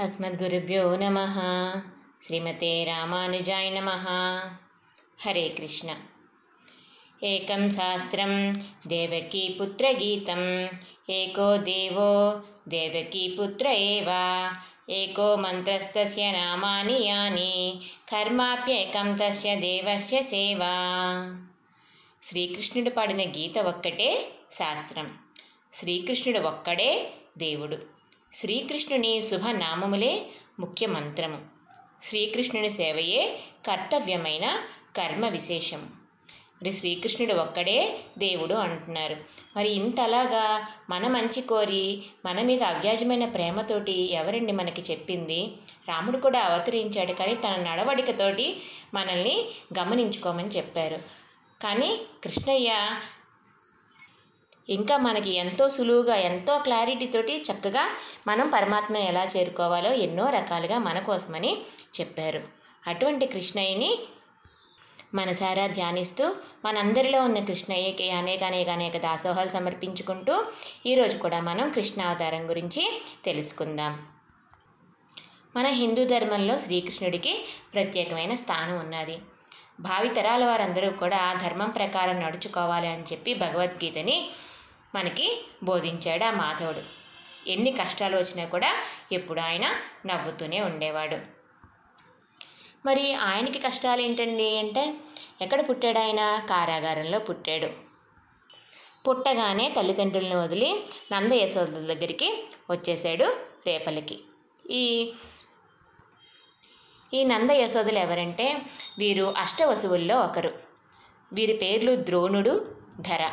అస్మద్గురుభ్యో నమ శ్రీమతే రామానుజాయ నమ హరే కృష్ణ ఏకం శాస్త్రం దేవకీ పుత్ర గీతం ఏకో దేవో దేవకీ పుత్ర ఏవా ఏకో మంత్రస్తస్య నామాని యాని కర్మాప్యేకం తస్య దేవస్య సేవా శ్రీకృష్ణుడు పాడిన గీత ఒక్కటే శాస్త్రం. శ్రీకృష్ణుడు ఒక్కడే దేవుడు. శ్రీకృష్ణుని శుభనామములే ముఖ్య మంత్రము శ్రీకృష్ణుని సేవయే కర్తవ్యమైన కర్మ విశేషం మరి శ్రీకృష్ణుడు ఒక్కడే దేవుడు అంటున్నారు. మరి ఇంతలాగా మన మంచి కోరి మన మీద అవ్యాజమైన ప్రేమతోటి ఎవరండి మనకి చెప్పింది? రాముడు కూడా అవతరించాడు కానీ తన నడవడికతోటి మనల్ని గమనించుకోమని చెప్పారు. కానీ కృష్ణయ్య ఇంకా మనకి ఎంతో సులువుగా ఎంతో క్లారిటీతోటి చక్కగా మనం పరమాత్మను ఎలా చేరుకోవాలో ఎన్నో రకాలుగా మన కోసమని చెప్పారు. అటువంటి కృష్ణయ్యని మనసారా ధ్యానిస్తూ మనందరిలో ఉన్న కృష్ణయ్యకి అనేక అనేక అనేక దాసోహాలు సమర్పించుకుంటూ ఈరోజు కూడా మనం కృష్ణావతారం గురించి తెలుసుకుందాం. మన హిందూ ధర్మంలో శ్రీకృష్ణుడికి ప్రత్యేకమైన స్థానం ఉన్నది. భావితరాల వారందరూ కూడా ధర్మం ప్రకారం నడుచుకోవాలి అని చెప్పి భగవద్గీతని మనకి బోధించాడు ఆ మాధవుడు. ఎన్ని కష్టాలు వచ్చినా కూడా ఎప్పుడు ఆయన నవ్వుతూనే ఉండేవాడు. మరి ఆయనకి కష్టాలు ఏంటండి అంటే ఎక్కడ పుట్టాడు ఆయన? కారాగారంలో పుట్టాడు. పుట్టగానే తల్లిదండ్రులను వదిలి నంద యశోదల దగ్గరికి వచ్చేసాడు రేపలికి. ఈ ఈ నంద యశోదలు ఎవరంటే వీరు అష్టవసువుల్లో ఒకరు. వీరి పేర్లు ద్రోణుడు ధర.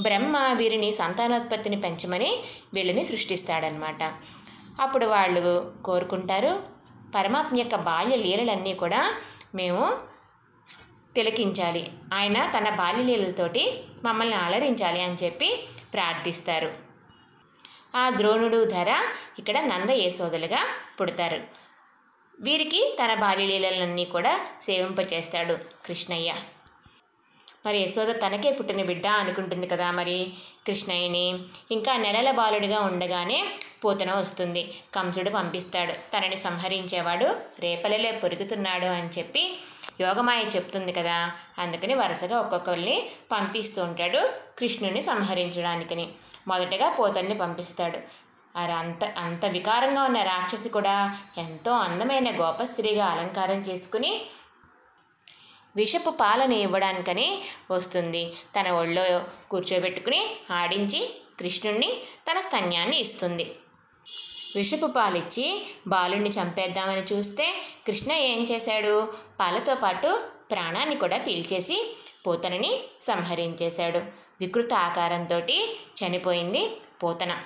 బ్రహ్మ వీరిని సంతానోత్పత్తిని పెంచమని వీళ్ళని సృష్టిస్తాడనమాట అప్పుడు వాళ్ళు కోరుకుంటారు పరమాత్మ యొక్క బాల్య లీలలన్నీ కూడా మేము తిలకించాలి. ఆయన తన బాల్యలీలతోటి మమ్మల్ని అలరించాలి అని చెప్పి ప్రార్థిస్తారు. ఆ ద్రోణుడు ధర ఇక్కడ నంద యశోదలుగా పుడతారు. వీరికి తన బాల్యలీలలన్నీ కూడా సేవింపచేస్తాడు కృష్ణయ్య. మరి యశోద తనకే పుట్టిన బిడ్డ అనుకుంటుంది కదా మరి కృష్ణయ్యని. ఇంకా నెలల బాలుడిగా ఉండగానే పూతన వస్తుంది. కంసుడు పంపిస్తాడు. తనని సంహరించేవాడు రేపలలే పొరుగుతున్నాడు అని చెప్పి యోగమాయ చెప్తుంది కదా. అందుకని వరుసగా ఒక్కొక్కరిని పంపిస్తూ ఉంటాడు కృష్ణుని సంహరించడానికని. మొదటగా పోతల్ని పంపిస్తాడు. అరే అంత అంత వికారంగా ఉన్న రాక్షసి కూడా ఎంతో అందమైన గోపస్త్రీగా అలంకారం చేసుకుని విషపు పాలని ఇవ్వడానికని వస్తుంది. తన ఒళ్ళో కూర్చోబెట్టుకుని ఆడించి కృష్ణుణ్ణి తన స్తన్యాన్ని ఇస్తుంది. విషపు పాలిచ్చి బాలుణ్ణి చంపేద్దామని చూస్తే కృష్ణ ఏం చేశాడు? పాలతో పాటు ప్రాణాన్ని కూడా పీల్చేసి పోతనని సంహరించేశాడు. వికృత ఆకారంతో చనిపోయింది పోతన.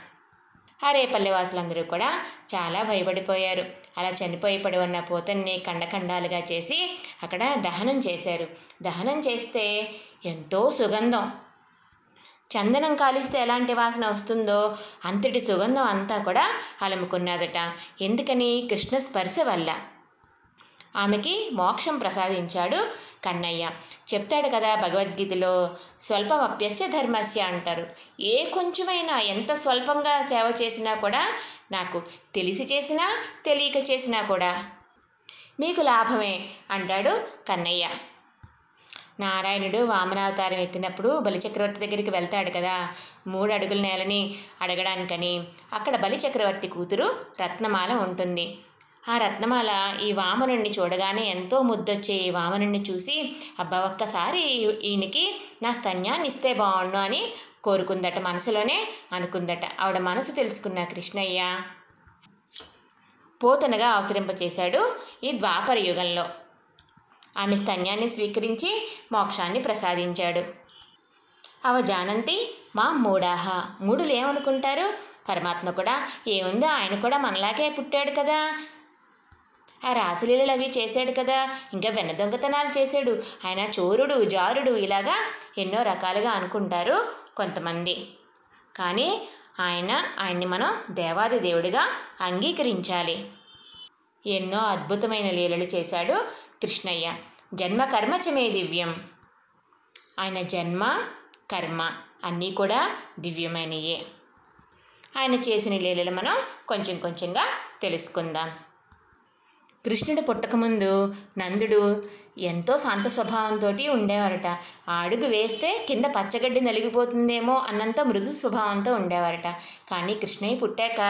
ఆ రేపల్లె వాసులందరూ కూడా చాలా భయపడిపోయారు. అలా చనిపోయి పడి ఉన్న పూతన్ని కండకండాలుగా చేసి అక్కడ దహనం చేశారు. దహనం చేస్తే ఎంతో సుగంధం. చందనం కాలిస్తే ఎలాంటి వాసన వస్తుందో అంతటి సుగంధం అంతా కూడా అలముకున్నదట. ఎందుకని? కృష్ణ స్పర్శ వల్ల. ఆమెకి మోక్షం ప్రసాదించాడు కన్నయ్య. చెప్తాడు కదా భగవద్గీతలో స్వల్పం అప్యస్య ధర్మస్య అంటారు. ఏ కొంచెమైనా ఎంత స్వల్పంగా సేవ చేసినా కూడా నాకు తెలిసి చేసినా తెలియక చేసినా కూడా మీకు లాభమే అంటాడు కన్నయ్య. నారాయణుడు వామనావతారం ఎత్తినప్పుడు బలిచక్రవర్తి దగ్గరికి వెళ్తాడు కదా. మూడు అడుగుల నేలని అడగడానికని అక్కడ బలిచక్రవర్తి కూతురు రత్నమాల ఉంటుంది. ఆ రత్నమాల ఈ వామనుణ్ణి చూడగానే ఎంతో ముద్దొచ్చే ఈ వామనుణ్ణి చూసి అబ్బా ఒక్కసారి ఈయనకి నా స్తన్యాన్ని ఇస్తే బాగుండు అని కోరుకుందట మనసులోనే అనుకుందట. ఆవిడ మనసు తెలుసుకున్న కృష్ణయ్య పోతనగా అవతరింపచేశాడు ఈ ద్వాపర యుగంలో. ఆమె స్తన్యాన్ని స్వీకరించి మోక్షాన్ని ప్రసాదించాడు. అవ జానంతి మా మూడాహ మూడులు ఏమనుకుంటారు పరమాత్మ కూడా ఏముందో ఆయన కూడా మనలాగే పుట్టాడు కదా. ఆ రాసలీలలు అవి చేశాడు కదా. ఇంకా వెన్న దొంగతనాలు చేశాడు. ఆయన చోరుడు జారుడు ఇలాగా ఎన్నో రకాలుగా అనుకుంటారు కొంతమంది. కానీ ఆయన ఆయన్ని మనం దేవాది దేవుడిగా అంగీకరించాలి. ఎన్నో అద్భుతమైన లీలలు చేశాడు కృష్ణయ్య. జన్మ కర్మచమే దివ్యం. ఆయన జన్మ కర్మ అన్నీ కూడా దివ్యమైనయే. ఆయన చేసిన లీలలు మనం కొంచెం కొంచెంగా తెలుసుకుందాం. కృష్ణుడు పుట్టకముందు నందుడు ఎంతో శాంత స్వభావంతో ఉండేవారట. అడుగు వేస్తే కింద పచ్చగడ్డి నలిగిపోతుందేమో అన్నంత మృదు స్వభావంతో ఉండేవారట. కానీ కృష్ణయ్య పుట్టాక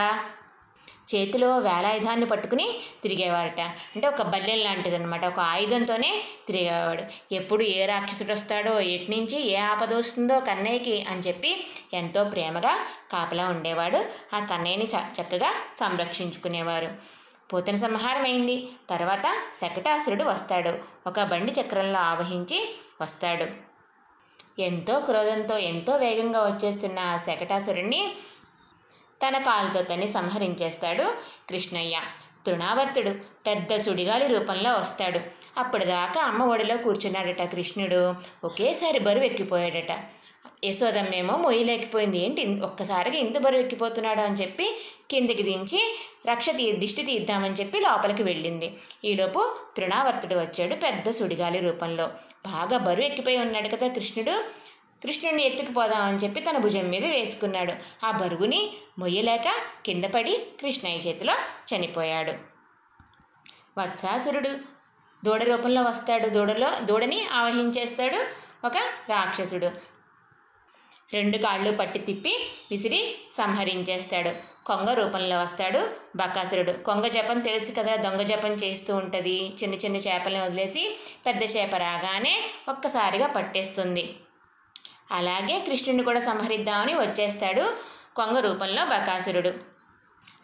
చేతిలో వేలాయుధాన్ని పట్టుకుని తిరిగేవారట. అంటే ఒక బల్లెం లాంటిది అనమాట ఒక ఆయుధంతోనే తిరిగేవాడు. ఎప్పుడు ఏ రాక్షసుడు వస్తాడో ఎటు నుంచి ఏ ఆపద వస్తుందో కన్నయ్యకి అని చెప్పి ఎంతో ప్రేమగా కాపలా ఉండేవాడు. ఆ కన్నయ్యని చ చక్కగా సంరక్షించుకునేవారు. పూతన సంహారమైంది తర్వాత శకటాసురుడు వస్తాడు. ఒక బండి చక్రంలో ఆవహించి వస్తాడు. ఎంతో క్రోధంతో ఎంతో వేగంగా వచ్చేస్తున్న ఆ శకటాసురుణ్ణి తన కాలుతో తన్ని సంహరించేస్తాడు కృష్ణయ్య. తృణావర్తుడు పెద్ద సుడిగాలి రూపంలో వస్తాడు. అప్పటిదాకా అమ్మ ఒడిలో కూర్చున్నాడట కృష్ణుడు. ఒకేసారి బరువు ఎక్కిపోయాడట యశోదమ్మేమో మొయ్యలేకపోయింది. ఏంటి ఒక్కసారిగా ఇంత బరువు ఎక్కిపోతున్నాడు అని చెప్పి కిందికి దించి రక్ష తీ దిష్టి తీద్దామని చెప్పి లోపలికి వెళ్ళింది. ఈలోపు తృణావర్తుడు వచ్చాడు పెద్ద సుడిగాలి రూపంలో. బాగా బరువు ఎక్కిపోయి ఉన్నాడు కదా కృష్ణుడు. కృష్ణుడిని ఎత్తుకుపోదామని చెప్పి తన భుజం మీద వేసుకున్నాడు. ఆ బరువుని మొయ్యలేక కింద పడి కృష్ణయ్య చేతిలో చనిపోయాడు. వత్సాసురుడు దూడ రూపంలో వస్తాడు. దూడలో దూడని ఆవహించేస్తాడు ఒక రాక్షసుడు. రెండు కాళ్ళు పట్టి తిప్పి విసిరి సంహరించేస్తాడు. కొంగ రూపంలో వస్తాడు బకాసురుడు. కొంగ జపం తెలుసు కదా దొంగ జపం చేస్తూ ఉంటుంది. చిన్న చిన్న చేపలను వదిలేసి పెద్ద చేప రాగానే ఒక్కసారిగా పట్టేస్తుంది. అలాగే కృష్ణుని కూడా సంహరిద్దామని వచ్చేస్తాడు కొంగ రూపంలో బకాసురుడు.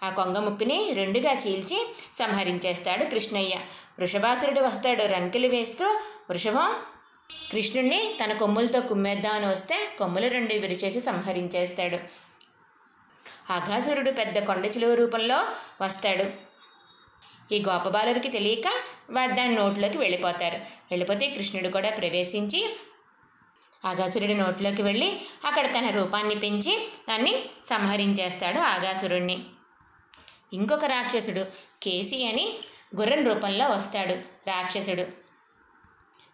ఆ కొంగ ముక్కుని రెండుగా చీల్చి సంహరించేస్తాడు కృష్ణయ్య. వృషభాసురుడు వస్తాడు రంకెలు వేస్తూ వృషభం కృష్ణుణ్ణి తన కొమ్ములతో కుమ్మేద్దామని వస్తే కొమ్ములు రెండు విరిచేసి సంహరించేస్తాడు. అఘాసురుడు పెద్ద కొండ చిలువ రూపంలో వస్తాడు. ఈ గోపబాలుడికి తెలియక వాడు దాని నోట్లోకి వెళ్ళిపోతారు. వెళ్ళిపోతే కృష్ణుడు కూడా ప్రవేశించి ఆగాసురుడి నోట్లోకి వెళ్ళి అక్కడ తన రూపాన్ని పెంచి దాన్ని సంహరించేస్తాడు ఆగాసురుణ్ణి ఇంకొక రాక్షసుడు కేసి అని గుర్రం రూపంలో వస్తాడు. రాక్షసుడు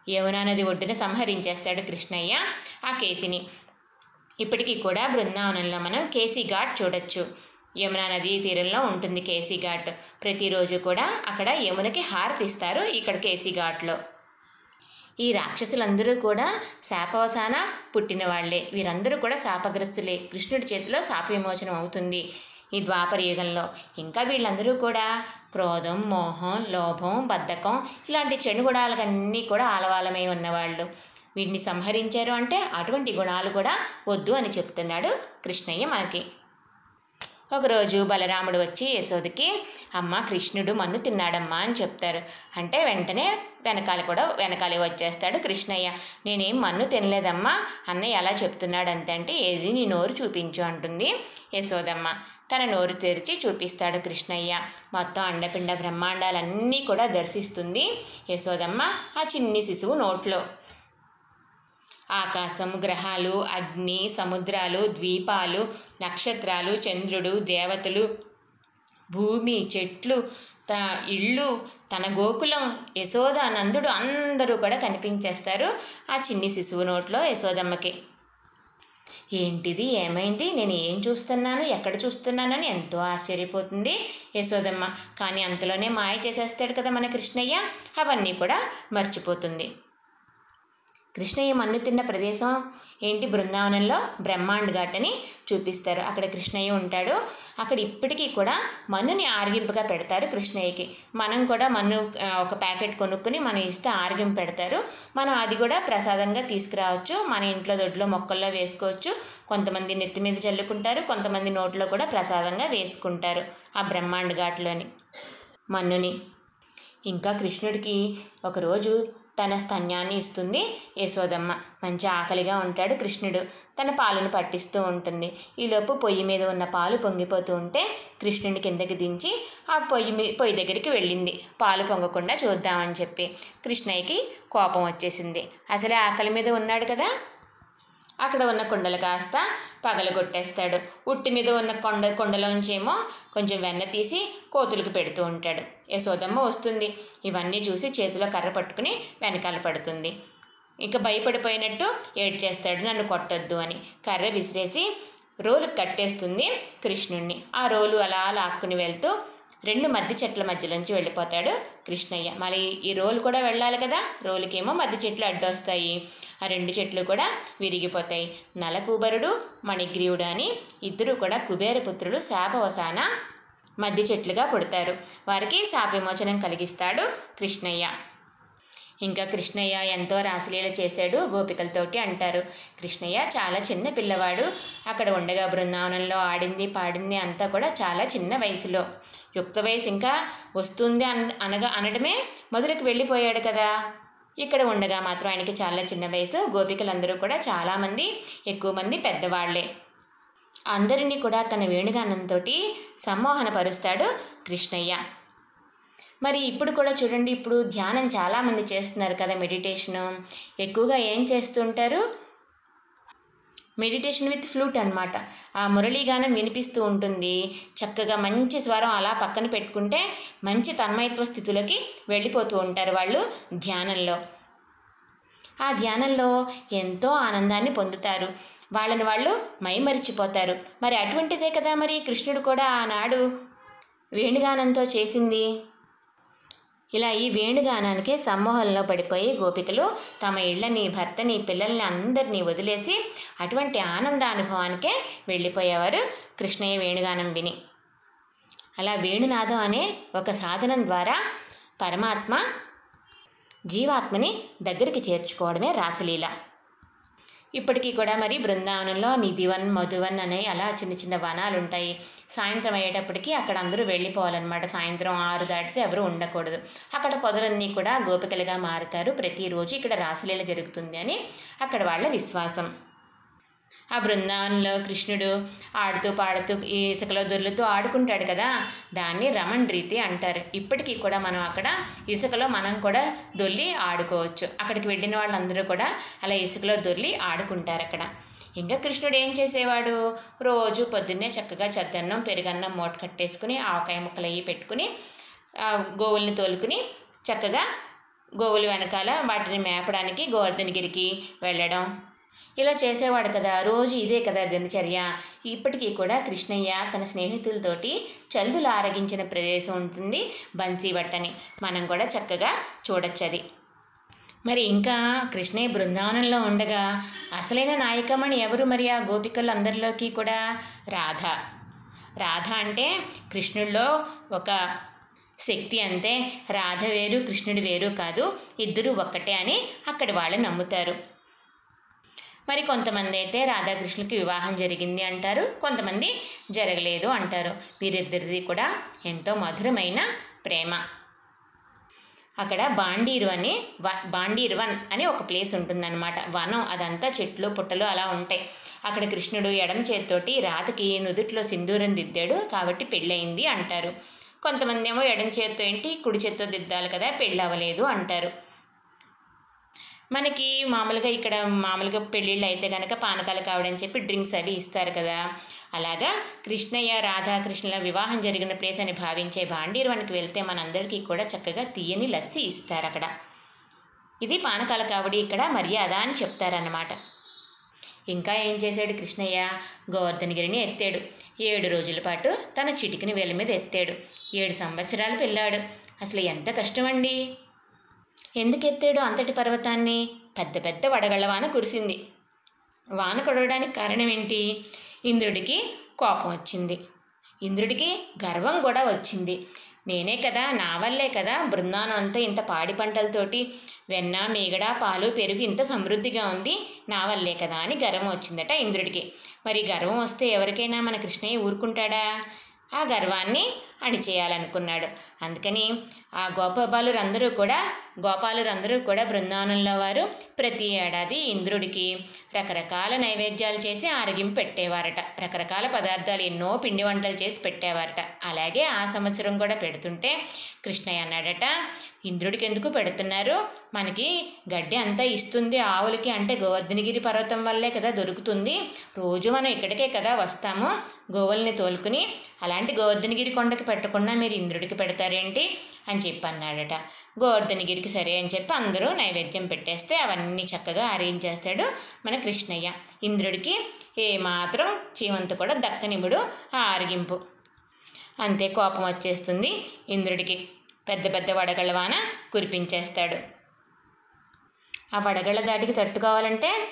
యమునా నది ఒడ్డున సంహరించేస్తాడు కృష్ణయ్య ఆ కేసిని ఇప్పటికీ కూడా బృందావనంలో మనం కేసీ ఘాట్ చూడొచ్చు. యమునా నదీ తీరంలో ఉంటుంది కేసీ ఘాట్. ప్రతిరోజు కూడా అక్కడ యమునకి హారతి ఇస్తారు ఇక్కడ కేసీ ఘాట్లో. ఈ రాక్షసులందరూ కూడా శాపవసాన పుట్టిన వాళ్ళే. వీరందరూ కూడా శాపగ్రస్తులే. కృష్ణుడి చేతిలో శాప విమోచనం అవుతుంది. ఈ ద్వాపర యుగంలో. ఇంకా వీళ్ళందరూ కూడా క్రోధం మోహం లోభం బద్ధకం ఇలాంటి చెడు గుణాలకన్నీ కూడా ఆలవాలమై ఉన్నవాళ్ళు. వీడిని సంహరించారు అంటే అటువంటి గుణాలు కూడా వద్దు అని చెప్తున్నాడు కృష్ణయ్య మనకి. ఒకరోజు బలరాముడు వచ్చి యశోదకి అమ్మ కృష్ణుడు మన్ను తిన్నాడమ్మా అని చెప్తారు. అంటే వెంటనే వెనకాల కూడా వెనకాలే వచ్చేస్తాడు కృష్ణయ్య. నేనేం మన్ను తినలేదమ్మా అన్నయ్య ఎలా చెప్తున్నాడు అంతే అంటే ఏది నీ నోరు చూపించు అంటుంది యశోదమ్మ. తన నోరు తెరిచి చూపిస్తాడు కృష్ణయ్య. మొత్తం అండపిండ బ్రహ్మాండాలన్నీ కూడా దర్శిస్తుంది యశోదమ్మ ఆ చిన్ని శిశువు నోట్లో. ఆకాశం గ్రహాలు అగ్ని సముద్రాలు ద్వీపాలు నక్షత్రాలు చంద్రుడు దేవతలు భూమి చెట్లు త ఇళ్ళు తన గోకులం యశోద నందుడు అందరూ కూడా కనిపించేస్తారు ఆ చిన్ని శిశువు నోట్లో యశోదమ్మకి. ఏంటిది? ఏమైంది? నేను ఏం చూస్తున్నాను? ఎక్కడ చూస్తున్నానని ఎంతో ఆశ్చర్యపోతుంది యశోదమ్మ. కానీ అంతలోనే మాయ చేసేస్తాడు కదా మన కృష్ణయ్య. అవన్నీ కూడా మర్చిపోతుంది. కృష్ణయ్య మన్ను తిన్న ప్రదేశం ఏంటి? బృందావనంలో బ్రహ్మాండ్ ఘాట్ అని చూపిస్తారు. అక్కడ కృష్ణయ్య ఉంటాడు. అక్కడ ఇప్పటికీ కూడా మన్నుని ఆరగింపుగా పెడతారు కృష్ణయ్యకి. మనం కూడా మన్ను ఒక ప్యాకెట్ కొనుక్కుని మనం ఇస్తే ఆరగింపు పెడతారు. మనం అది కూడా ప్రసాదంగా తీసుకురావచ్చు. మన ఇంట్లో దొడ్లో మొక్కల్లో వేసుకోవచ్చు. కొంతమంది నెత్తి మీద చల్లుకుంటారు. కొంతమంది నోట్లో కూడా ప్రసాదంగా వేసుకుంటారు ఆ బ్రహ్మాండ్ ఘాట్లోని మన్నుని. ఇంకా కృష్ణుడికి ఒకరోజు తన స్తన్యాన్ని ఇస్తుంది యశోదమ్మ. మంచి ఆకలిగా ఉంటాడు కృష్ణుడు. తన పాలను పట్టిస్తూ ఉంటుంది. ఈలోపు పొయ్యి మీద ఉన్న పాలు పొంగిపోతూ ఉంటే కృష్ణుని కిందకి దించి ఆ పొయ్యి పొయ్యి దగ్గరికి వెళ్ళింది. పాలు పొంగకుండా చూద్దామని చెప్పి కృష్ణయ్యకి కోపం వచ్చేసింది. అసలే ఆకలి మీద ఉన్నాడు కదా. అక్కడ ఉన్న కుండలు కాస్త పగలగొట్టేస్తాడు. ఉట్టి మీద ఉన్న కొండ కొండలోంచేమో కొంచెం వెన్న తీసి కోతులకు పెడుతూ ఉంటాడు. యశోదమ్మ వస్తుంది. ఇవన్నీ చూసి చేతిలో కర్ర పట్టుకుని వెనకాల పడుతుంది. ఇక భయపడిపోయినట్టు ఏడ్చేస్తాడు నన్ను కొట్టొద్దు అని. కర్ర విసిరేసి రోలు కట్టేస్తుంది కృష్ణుణ్ణి. ఆ రోలు అలా లాక్కుని వెళ్తూ రెండు మద్ది చెట్ల మధ్యలోంచి వెళ్ళిపోతాడు కృష్ణయ్య. మళ్ళీ ఈ రోలు కూడా వెళ్ళాలి కదా రోలుకేమో మద్ది చెట్లు అడ్డొస్తాయి. ఆ రెండు చెట్లు కూడా విరిగిపోతాయి. నలకూబరుడు మణిగ్రీవుడు అని ఇద్దరు కూడా కుబేరపుత్రులు శాపవసాన మద్ది చెట్లుగా పుడతారు. వారికి శాప విమోచనం కలిగిస్తాడు కృష్ణయ్య. ఇంకా కృష్ణయ్య ఎంతో రాసలీల చేశాడు గోపికలతోటి అంటారు. కృష్ణయ్య చాలా చిన్న పిల్లవాడు. అక్కడ ఉండగా బృందావనంలో ఆడింది పాడింది అంతా కూడా చాలా చిన్న వయసులో. యుక్త వయసు ఇంకా వస్తుంది అన్ అనగా అనడమే మధురకు వెళ్ళిపోయాడు కదా. ఇక్కడ ఉండగా మాత్రం ఆయనకి చాలా చిన్న వయసు. గోపికలందరూ కూడా చాలామంది ఎక్కువ మంది పెద్దవాళ్ళే. అందరినీ కూడా తన వేణుగానంతో సమ్మోహనపరుస్తాడు కృష్ణయ్య. మరి ఇప్పుడు కూడా చూడండి ఇప్పుడు ధ్యానం చాలామంది చేస్తున్నారు కదా మెడిటేషను. ఎక్కువగా ఏం చేస్తుంటారు మెడిటేషన్ విత్ ఫ్లూట్ అనమాట ఆ మురళీగానం వినిపిస్తూ ఉంటుంది. చక్కగా మంచి స్వరం అలా పక్కన పెట్టుకుంటే మంచి తన్మయత్వ స్థితులకి వెళ్ళిపోతూ ఉంటారు వాళ్ళు ధ్యానంలో. ఆ ధ్యానంలో ఎంతో ఆనందాన్ని పొందుతారు. వాళ్ళని వాళ్ళు మైమరిచిపోతారు. మరి అటువంటిదే కదా మరి కృష్ణుడు కూడా ఆనాడు వేణుగానంతో చేసింది? ఇలా ఈ వేణుగానానికే సమ్మోహంలో పడిపోయి గోపికలు తమ ఇళ్ళని భర్తని పిల్లల్ని అందరినీ వదిలేసి అటువంటి ఆనందానుభవానికే వెళ్ళిపోయేవారు కృష్ణయ్య వేణుగానం విని. అలా వేణునాదం అనే ఒక సాధనం ద్వారా పరమాత్మ జీవాత్మని దగ్గరికి చేర్చుకోవడమే రాసలీల. ఇప్పటికీ కూడా మరి బృందావనంలో నిధివన్ మధువన్ అనే అలా చిన్న చిన్న వనాలు ఉంటాయి సాయంత్రం అయ్యేటప్పటికి అక్కడ అందరూ వెళ్ళిపోవాలన్నమాట. సాయంత్రం ఆరు దాటితే ఎవరు ఉండకూడదు. అక్కడ పొదలన్నీ కూడా గోపికలుగా మారుతారు. ప్రతిరోజు ఇక్కడ రాసలీల జరుగుతుంది అని అక్కడ వాళ్ళ విశ్వాసం. ఆ బృందావనంలో కృష్ణుడు ఆడుతూ పాడుతూ ఈ ఇసుకలో దొర్లుతూ ఆడుకుంటాడు కదా దాన్ని రమణ్ రీతి అంటారు. ఇప్పటికీ కూడా మనం అక్కడ ఇసుకలో మనం కూడా దొర్లి ఆడుకోవచ్చు. అక్కడికి వెళ్ళిన వాళ్ళందరూ కూడా అలా ఇసుకలో దొర్లి ఆడుకుంటారు అక్కడ. ఇంకా కృష్ణుడు ఏం చేసేవాడు? రోజు పొద్దున్నే చక్కగా చద్దన్నం పెరుగన్నం మూట కట్టేసుకుని ఆవకాయ ముక్కలు అయ్యి పెట్టుకుని గోవుల్ని తోలుకుని చక్కగా గోవుల వెనకాల వాటిని మేపడానికి గోవర్ధనగిరికి వెళ్ళడం ఇలా చేసేవాడు కదా రోజు ఇదే కదా దినచర్య. ఇప్పటికీ కూడా కృష్ణయ్య తన స్నేహితులతోటి చల్దులు ఆరగించిన ప్రదేశం ఉంటుంది బన్సీవట్టని మనం కూడా చక్కగా చూడొచ్చు అది. మరి ఇంకా కృష్ణయ్య బృందావనంలో ఉండగా అసలైన నాయకమణి ఎవరు మరి ఆ గోపికలందరిలోకి కూడా? రాధ. రాధ అంటే కృష్ణుల్లో ఒక శక్తి అంతే రాధ వేరు కృష్ణుడు వేరు కాదు ఇద్దరు ఒక్కటే అని అక్కడి వాళ్ళు నమ్ముతారు. మరి కొంతమంది అయితే రాధాకృష్ణులకి వివాహం జరిగింది అంటారు కొంతమంది జరగలేదు అంటారు. వీరిద్దరిది కూడా ఎంతో మధురమైన ప్రేమ. అక్కడ బాండీరు అని వ బాండీర్ వన్ అని ఒక ప్లేస్ ఉంటుందన్నమాట. వనం అదంతా చెట్లు పుట్టలు అలా ఉంటాయి. అక్కడ కృష్ణుడు ఎడమ చేత్తోటి రాతకి నుదుట్లో సింధూరం దిద్దాడు కాబట్టి పెళ్ళయింది అంటారు. కొంతమంది ఏమో ఎడమ చేత్తో ఏంటి కుడి చేత్తో దిద్దాలి కదా పెళ్ళి అవ్వలేదు అంటారు. మనకి మామూలుగా ఇక్కడ మామూలుగా పెళ్ళిళ్ళు అయితే కనుక పానకాలు కావడని చెప్పి డ్రింక్స్ అవి ఇస్తారు కదా. అలాగా కృష్ణయ్య రాధాకృష్ణుల వివాహం జరిగిన ప్లేస్ అని భావించే భాండీరవనికి వెళ్తే మనందరికీ కూడా చక్కగా తీయని లస్సి ఇస్తారు అక్కడ. ఇది పానకాల కావడి ఇక్కడ మర్యాద అని చెప్తారన్నమాట. ఇంకా ఏం చేశాడు కృష్ణయ్య? గోవర్ధనగిరిని ఎత్తాడు. ఏడు రోజుల పాటు తన చిటికిని వేల మీద ఎత్తాడు. ఏడు సంవత్సరాలు పిల్లాడు అసలు ఎంత కష్టమండి? ఎందుకు ఎత్తాడు అంతటి పర్వతాన్ని? పెద్ద పెద్ద వడగళ్ళ వాన కురిసింది. వాన కురవడానికి కారణం ఏంటి? ఇంద్రుడికి కోపం వచ్చింది. ఇంద్రుడికి గర్వం కూడా వచ్చింది. నేనే కదా నా వల్లే కదా బృందానం అంతా ఇంత పాడి పంటలతోటి వెన్న మీగడ పాలు పెరుగు ఇంత సమృద్ధిగా ఉంది నా వల్లే కదా అని గర్వం వచ్చిందట ఇంద్రుడికి. మరి గర్వం వస్తే ఎవరికైనా మన కృష్ణయ్య ఊరుకుంటాడా? ఆ గర్వాన్ని అణిచేయాలనుకున్నాడు అందుకని ఆ గోపాలురందరూ కూడా గోపాలురందరూ కూడా బృందావనంలో వారు ప్రతి ఏడాది ఇంద్రుడికి రకరకాల నైవేద్యాలు చేసి ఆరగింపు పెట్టేవారట. రకరకాల పదార్థాలు ఎన్నో పిండి వంటలు చేసి పెట్టేవారట. అలాగే ఆ సంవత్సరం కూడా పెడుతుంటే కృష్ణయ్య అన్నాడట ఇంద్రుడికి ఎందుకు పెడుతున్నారు? మనకి గడ్డి అంతా ఇస్తుంది ఆవులకి అంటే గోవర్ధనగిరి పర్వతం వల్లే కదా దొరుకుతుంది. రోజు మనం ఇక్కడికే కదా వస్తాము గోవుల్ని తోలుకుని అలాంటి గోవర్ధనగిరి కొండకి పెట్టకుండా మీరు ఇంద్రుడికి పెడతారేంటి అని చెప్పి అన్నాడట గోవర్ధనగిరికి సరే అని చెప్పి అందరూ నైవేద్యం పెట్టేస్తే అవన్నీ చక్కగా అరేంజ్ చేస్తాడు మన కృష్ణయ్య. ఇంద్రుడికి ఏమాత్రం చీమంత కూడా దక్కనివ్వడు ఆ ఆరగింపు. అంతే కోపం వచ్చేస్తుంది. ఇంద్రుడికి పెద్ద పెద్ద వడగళ్ళ వాన కురిపించేస్తాడు. ఆ వడగళ్ళ దాటికి తట్టుకోవాలంటే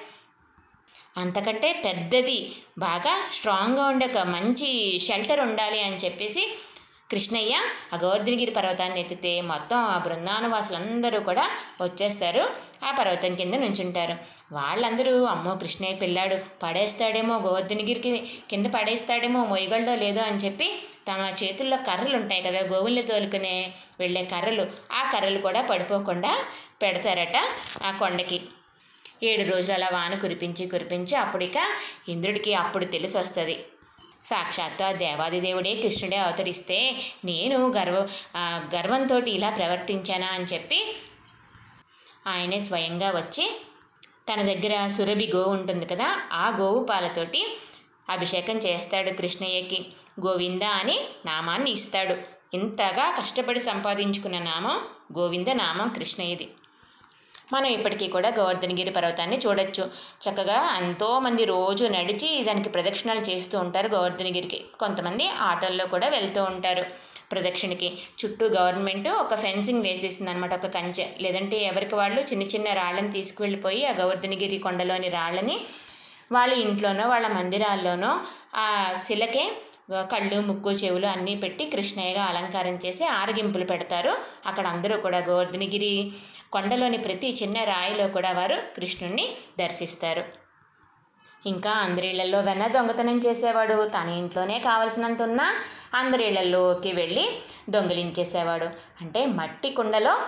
అంతకంటే పెద్దది బాగా స్ట్రాంగ్గా ఉండే ఒక మంచి షెల్టర్ ఉండాలి అని చెప్పేసి కృష్ణయ్య ఆ గోవర్ధనగిరి పర్వతాన్ని ఎత్తితే మొత్తం ఆ బృందానవాసులందరూ కూడా వచ్చేస్తారు. ఆ పర్వతం కింద నుంచుంటారు. వాళ్ళందరూ అమ్మో కృష్ణయ్య పిల్లాడు పడేస్తాడేమో గోవర్ధనగిరికి కింద పడేస్తాడేమో మొయ్యగలడో లేదో అని చెప్పి తమ చేతుల్లో కర్రలు ఉంటాయి కదా గోవుల్ని తోలుకునే వెళ్ళే కర్రలు. ఆ కర్రలు కూడా పడిపోకుండా పెడతారట ఆ కొండకి. ఏడు రోజులు అలా వాన కురిపించి కురిపించి అప్పుడిక ఇంద్రుడికి అప్పుడు తెలిసి వస్తుంది సాక్షాత్తు ఆ దేవాది దేవుడే కృష్ణుడే అవతరిస్తే నేను గర్వ గర్వంతో ఇలా ప్రవర్తించానా అని చెప్పి ఆయనే స్వయంగా వచ్చి తన దగ్గర సురభి గోవు ఉంటుంది కదా ఆ గోవు పాలతోటి అభిషేకం చేస్తాడు కృష్ణయ్యకి. గోవింద అని నామాన్ని ఇస్తాడు. ఇంతగా కష్టపడి సంపాదించుకున్న నామం గోవింద నామం కృష్ణయ్యది. మనం ఇప్పటికీ కూడా గోవర్ధనగిరి పర్వతాన్ని చూడొచ్చు. చక్కగా ఎంతోమంది రోజు నడిచి దానికి ప్రదక్షిణాలు చేస్తూ ఉంటారు గోవర్ధనగిరికి. కొంతమంది ఆటోల్లో కూడా వెళ్తూ ఉంటారు ప్రదక్షిణకి. చుట్టూ గవర్నమెంట్ ఒక ఫెన్సింగ్ వేసేసింది అనమాట ఒక కంచె. లేదంటే ఎవరికి వాళ్ళు చిన్న చిన్న రాళ్ళని తీసుకువెళ్ళిపోయి ఆ గోవర్ధనగిరి కొండలోని రాళ్ళని వాళ్ళ ఇంట్లోనో వాళ్ళ మందిరాల్లోనో ఆ శిలకే కళ్ళు ముక్కు చెవులు అన్నీ పెట్టి కృష్ణయ్యగా అలంకారం చేసి ఆరగింపులు పెడతారు. అక్కడ అందరూ కూడా గోవర్ధనగిరి కొండలోని ప్రతి చిన్న రాయిలో కూడా వారు కృష్ణుణ్ణి దర్శిస్తారు. ఇంకా అందరిళ్ళలో వెన్న దొంగతనం చేసేవాడు తన ఇంట్లోనే కావలసినంత ఉన్న అందరిళ్ళలోకి వెళ్ళి దొంగిలించేసేవాడు. అంటే మట్టి కుండలో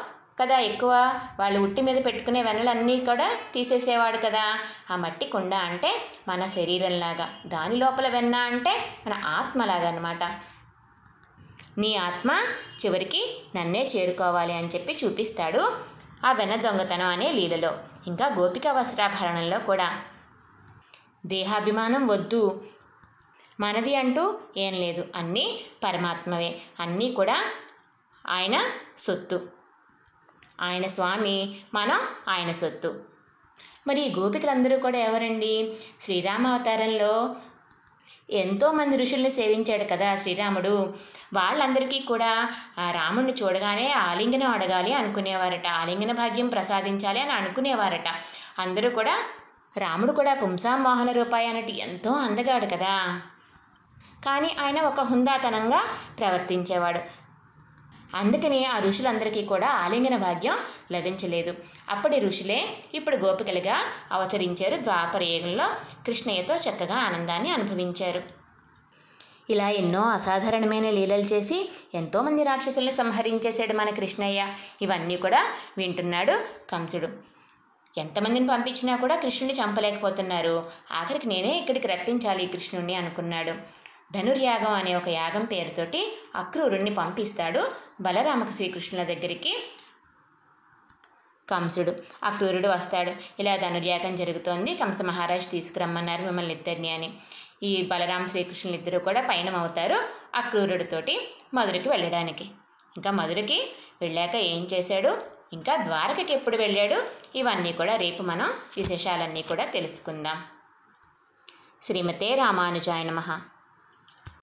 కదా ఎక్కువ వాళ్ళు ఉట్టి మీద పెట్టుకునే వెన్నలన్నీ కూడా తీసేసేవాడు కదా. ఆ మట్టి కుండ అంటే మన శరీరంలాగా దాని లోపల వెన్న అంటే మన ఆత్మలాగా అనమాట నీ ఆత్మ చివరికి నన్నే చేరుకోవాలి అని చెప్పి చూపిస్తాడు ఆ వెన దొంగతనం అనే లీలలో ఇంకా గోపిక వస్త్రాభరణంలో కూడా. దేహాభిమానం వద్దు. మనది అంటూ ఏం లేదు. అన్నీ పరమాత్మవే. అన్నీ కూడా ఆయన సొత్తు. ఆయన స్వామి మనం ఆయన సొత్తు. మరి ఈ గోపికలందరూ కూడా ఎవరండి? శ్రీరామ అవతారంలో ఎంతోమంది ఋషుల్ని సేవించాడు కదా శ్రీరాముడు. వాళ్ళందరికీ కూడా ఆ రాముడిని చూడగానే ఆలింగనం అడగాలి అనుకునేవారట. ఆలింగన భాగ్యం ప్రసాదించాలి అని అనుకునేవారట. అందరూ కూడా రాముడు కూడా పుంసామోహన రూపాయి అన్నట్టు ఎంతో అందగాడు కదా. కానీ ఆయన ఒక హుందాతనంగా ప్రవర్తించేవాడు. అందుకని ఆ ఋషులందరికీ కూడా ఆలింగన భాగ్యం లభించలేదు. అప్పటి ఋషులే ఇప్పుడు గోపికలుగా అవతరించారు ద్వాపర యుగంలో కృష్ణయ్యతో చక్కగా ఆనందాన్ని అనుభవించారు. ఇలా ఎన్నో అసాధారణమైన లీలలు చేసి ఎంతోమంది రాక్షసుల్ని సంహరించేశాడు మన కృష్ణయ్య. ఇవన్నీ కూడా వింటున్నాడు కంసుడు. ఎంతమందిని పంపించినా కూడా కృష్ణుని చంపలేకపోతున్నారు. ఆఖరికి నేనే ఇక్కడికి రప్పించాలి ఈ కృష్ణుణ్ణి అనుకున్నాడు. ధనుర్యాగం అనే ఒక యాగం పేరుతోటి అక్రూరుణ్ణి పంపిస్తాడు బలరామ శ్రీకృష్ణుల దగ్గరికి కంసుడు. అక్రూరుడు వస్తాడు. ఇలా ధనుర్యాగం జరుగుతోంది. కంస మహారాజ్ తీసుకురమ్మన్నారు మిమ్మల్ని ఇద్దరిని అని. ఈ బలరామ శ్రీకృష్ణులు ఇద్దరు కూడా పయనమవుతారు అక్రూరుడితోటి మధురకి వెళ్ళడానికి. ఇంకా మధురకి వెళ్ళాక ఏం చేశాడు? ఇంకా ద్వారకకి ఎప్పుడు వెళ్ళాడు? ఇవన్నీ కూడా రేపు మనం విశేషాలన్నీ కూడా తెలుసుకుందాం. శ్రీమతే రామానుజాయ మహా